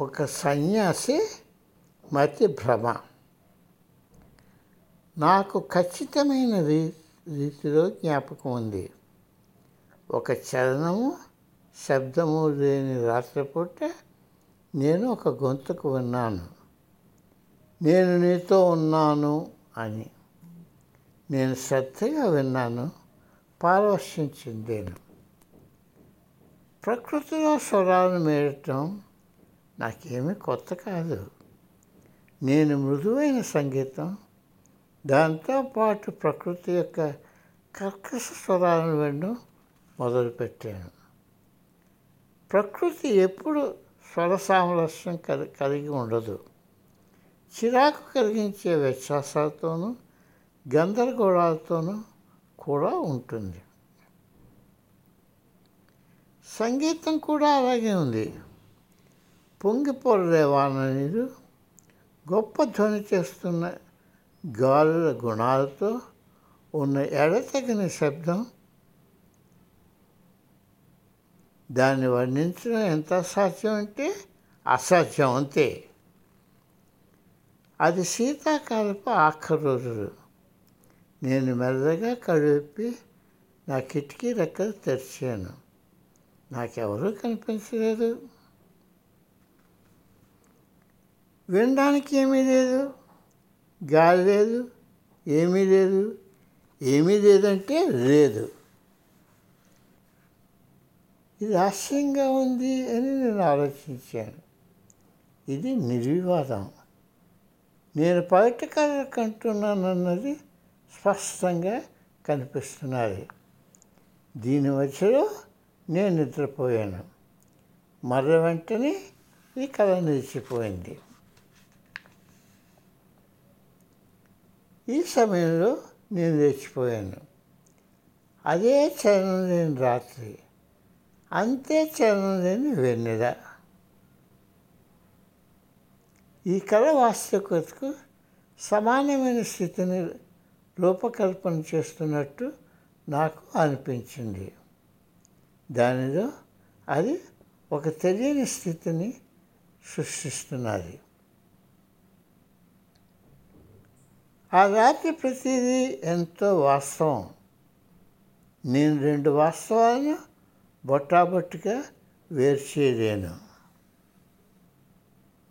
ఒక సన్యాసి మతి భ్రమ. నాకు ఖచ్చితమైన రీ రీతిలో జ్ఞాపకం ఉంది. ఒక చలనము శబ్దము లేని రాత్రిపూట నేను ఒక గొంతుకు విన్నాను. నేను నీతో ఉన్నాను అని. నేను శ్రద్ధగా విన్నాను పారవర్శించిందేను ప్రకృతిలో స్వరాలను మేడటం నాకేమీ కొత్త కాదు. నేను మృదువైన సంగీతం దాంతో పాటు ప్రకృతి యొక్క కర్కశ స్వరాలను వినడం మొదలుపెట్టాను. ప్రకృతి ఎప్పుడు స్వర సామరస్యం కలిగి ఉండదు. చిరాకు కలిగించే వ్యత్యాసాలతోనూ గందరగోళాలతోనూ కూడా ఉంటుంది. సంగీతం కూడా అలాగే ఉంది. పొంగిపోలే వాన నీరు గొప్ప ధ్వని చేస్తున్న గాలుల గుణాలతో ఉన్న ఎడతగిన శబ్దం దాన్ని వర్ణించడం ఎంత అసాధ్యం అంటే అసాధ్యం అంతే. అది శీతాకాలపు ఆఖరి రోజులు. నేను మెల్లగా కడుపి నా కిటికీ రెక్కలు తెరిచాను. నాకెవరూ కనిపించలేదు. వినడానికి ఏమీ లేదు గాలి లేదు ఏమీ లేదు ఏమీ లేదంటే లేదు. ఇది ఆశ్చర్యంగా ఉంది అని నేను ఆలోచించాను. ఇది నిర్వివాదం. నేను బయట అంటున్నానన్నది స్పష్టంగా కనిపిస్తున్నది. దీని మధ్యలో నేను నిద్రపోయాను. మర్ర వెంటనే ఈ కథ నిలిచిపోయింది. ఈ సమయంలో నేను లేచిపోయాను. అదే చరణం లేని రాత్రి. అంతే చరణం లేని వెన్నెల. ఈ కళ వాస్తవికతకు సమానమైన స్థితిని రూపకల్పన చేస్తున్నట్టు నాకు అనిపించింది. దానిలో అది ఒక తెలియని స్థితిని సృష్టిస్తున్నది. ఆ రాత్రి ప్రతిదీ ఎంతో వాస్తవం. నేను రెండు వాస్తవాలను బొట్టాబొట్టుగా వేరు చేయలేను.